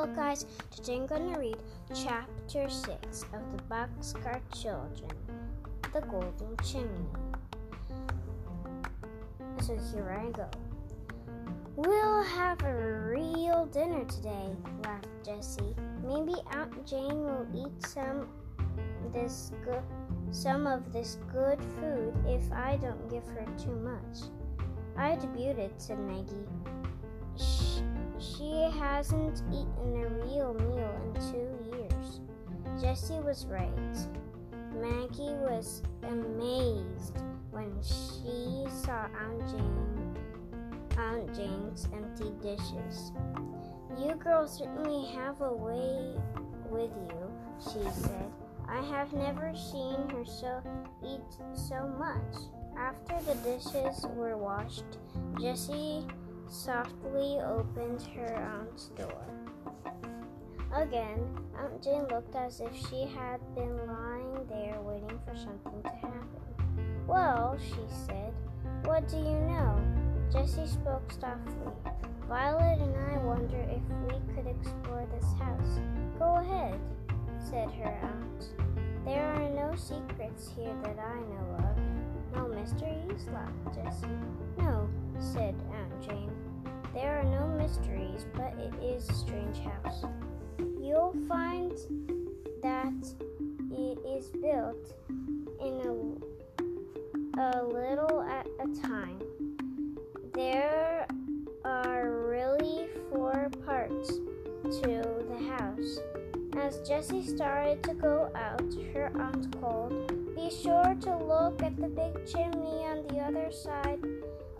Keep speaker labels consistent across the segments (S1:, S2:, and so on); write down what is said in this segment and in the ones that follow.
S1: Hello, guys. Today I'm going to read chapter 6 of the Boxcar Children The Golden Chimney. So here I go. We'll have a real dinner today, laughed Jessie. Maybe Aunt Jane will eat some this good some of this good food if I don't give her too much. I debuted, said Maggie. She hasn't eaten a real meal in two years. Jessie was right. Maggie was amazed when she saw Aunt Jane Aunt Jane's empty dishes. You girls certainly have a way with you, she said. I have never seen her so eat so much. After the dishes were washed, Jessie softly opened her um, aunt's door. Again, Aunt Jane looked as if she had been lying there waiting for something to happen. Well, she said, what do you know? Jessie spoke softly. Violet and I wonder if we could explore this house. Go ahead, said her aunt. There are no secrets here that I know of. No mysteries, laughed Jessie. No, said Aunt Jane. Mysteries, but it is a strange house. You'll find that it is built in a, a little at a time. There are really four parts to the house. As Jessie started to go out, her aunt called, Sure to look at the big chimney on the other side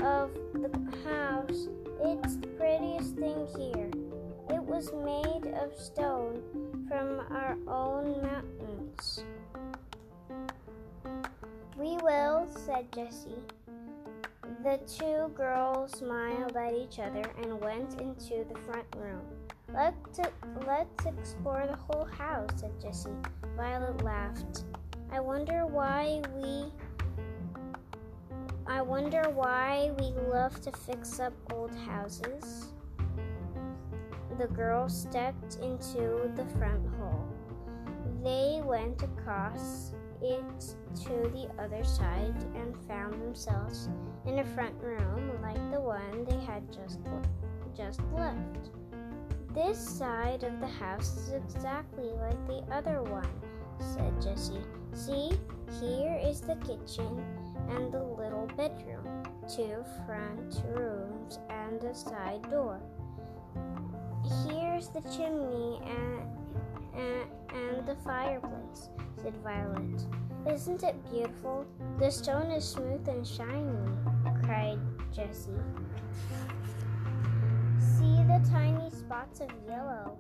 S1: of the house. It's the prettiest thing here. It was made of stone from our own mountains. We will, said Jessie. The two girls smiled at each other and went into the front room. Let's, let's explore the whole house, said Jessie. Violet laughed. I wonder why we I wonder why we love to fix up old houses. The girls stepped into the front hall. They went across it to the other side and found themselves in a front room like the one they had just just left. This side of the house is exactly like the other one, said Jessie. See, here is the kitchen and the little bedroom, two front rooms and a side door. Here's the chimney and, and, and the fireplace, said Violet. Isn't it beautiful? The stone is smooth and shiny, cried Jessie. See the tiny spots of yellow.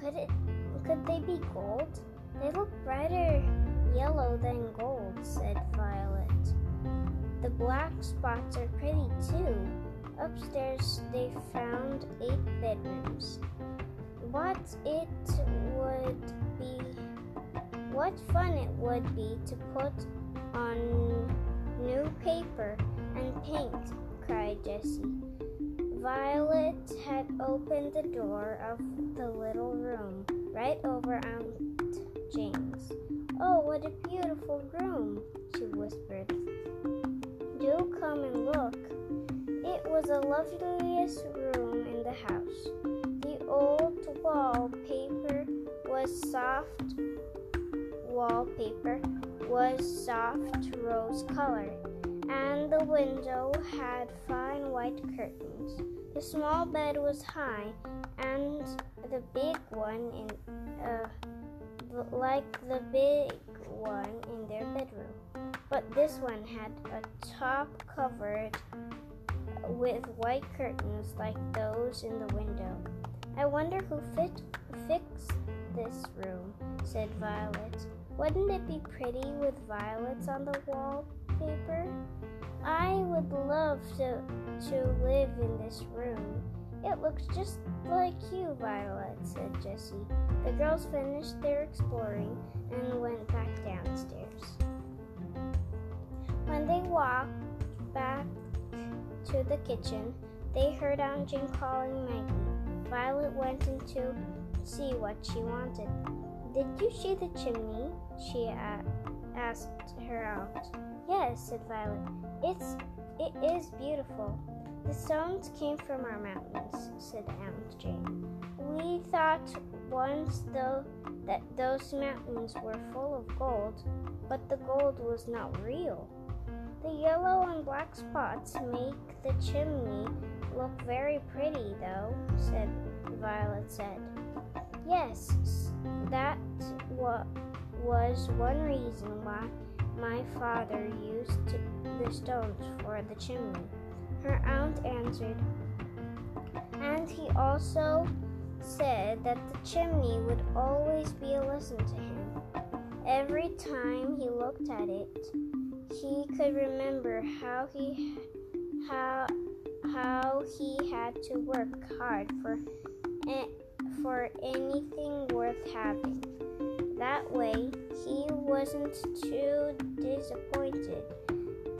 S1: Could it could they be gold? They look brighter yellow than gold, said Violet. The black spots are pretty too. Upstairs they found eight bedrooms. What it would be what fun it would be to put on new paper and paint, cried Jessie. Violet had opened the door of the little room right over Aunt Jane's. Oh, what a beautiful room, she whispered. Do come and look. It was the loveliest room in the house. The old wallpaper was soft wallpaper was soft rose color, and the window had fine white curtains. The small bed was high, and the big one in like the big one in their bedroom. But this one had a top covered with white curtains like those in the window. I wonder who fit, fixed this room, said Violet. Wouldn't it be pretty with violets on the wallpaper? I would love to, to live in this room. It looks just like you, Violet, said Jessie. The girls finished their exploring and went back downstairs. When they walked back to the kitchen, they heard Aunt Jane calling Maggie. Violet went in to see what she wanted. Did you see the chimney? She asked her aunt. Yes, said Violet. It's it is beautiful. The stones came from our mountains, said Aunt Jane. We thought once though that those mountains were full of gold, but the gold was not real. The yellow and black spots make the chimney look very pretty, though, said Violet said. Yes, that wa- was one reason why my father used the stones for the chimney. Her aunt answered, and he also said that the chimney would always be a lesson to him. Every time he looked at it, he could remember how he how how he had to work hard for for anything worth having. That way, he wasn't too disappointed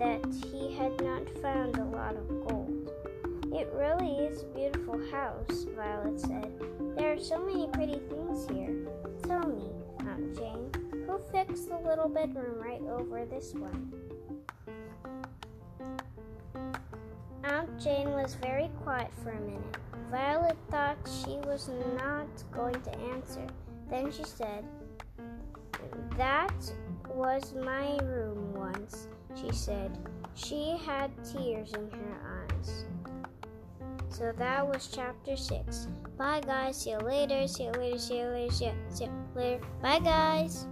S1: that he had not found a lot of gold. It really is a beautiful house, Violet said. There are so many pretty things here. Tell me, Aunt Jane, who fixed the little bedroom right over this one? Aunt Jane was very quiet for a minute. Violet thought she was not going to answer. Then she said, That was my room once, she said. She had tears in her eyes. So that was chapter 6. Bye, guys. See you later. See you later. See you later. See you, see you later. Bye, guys.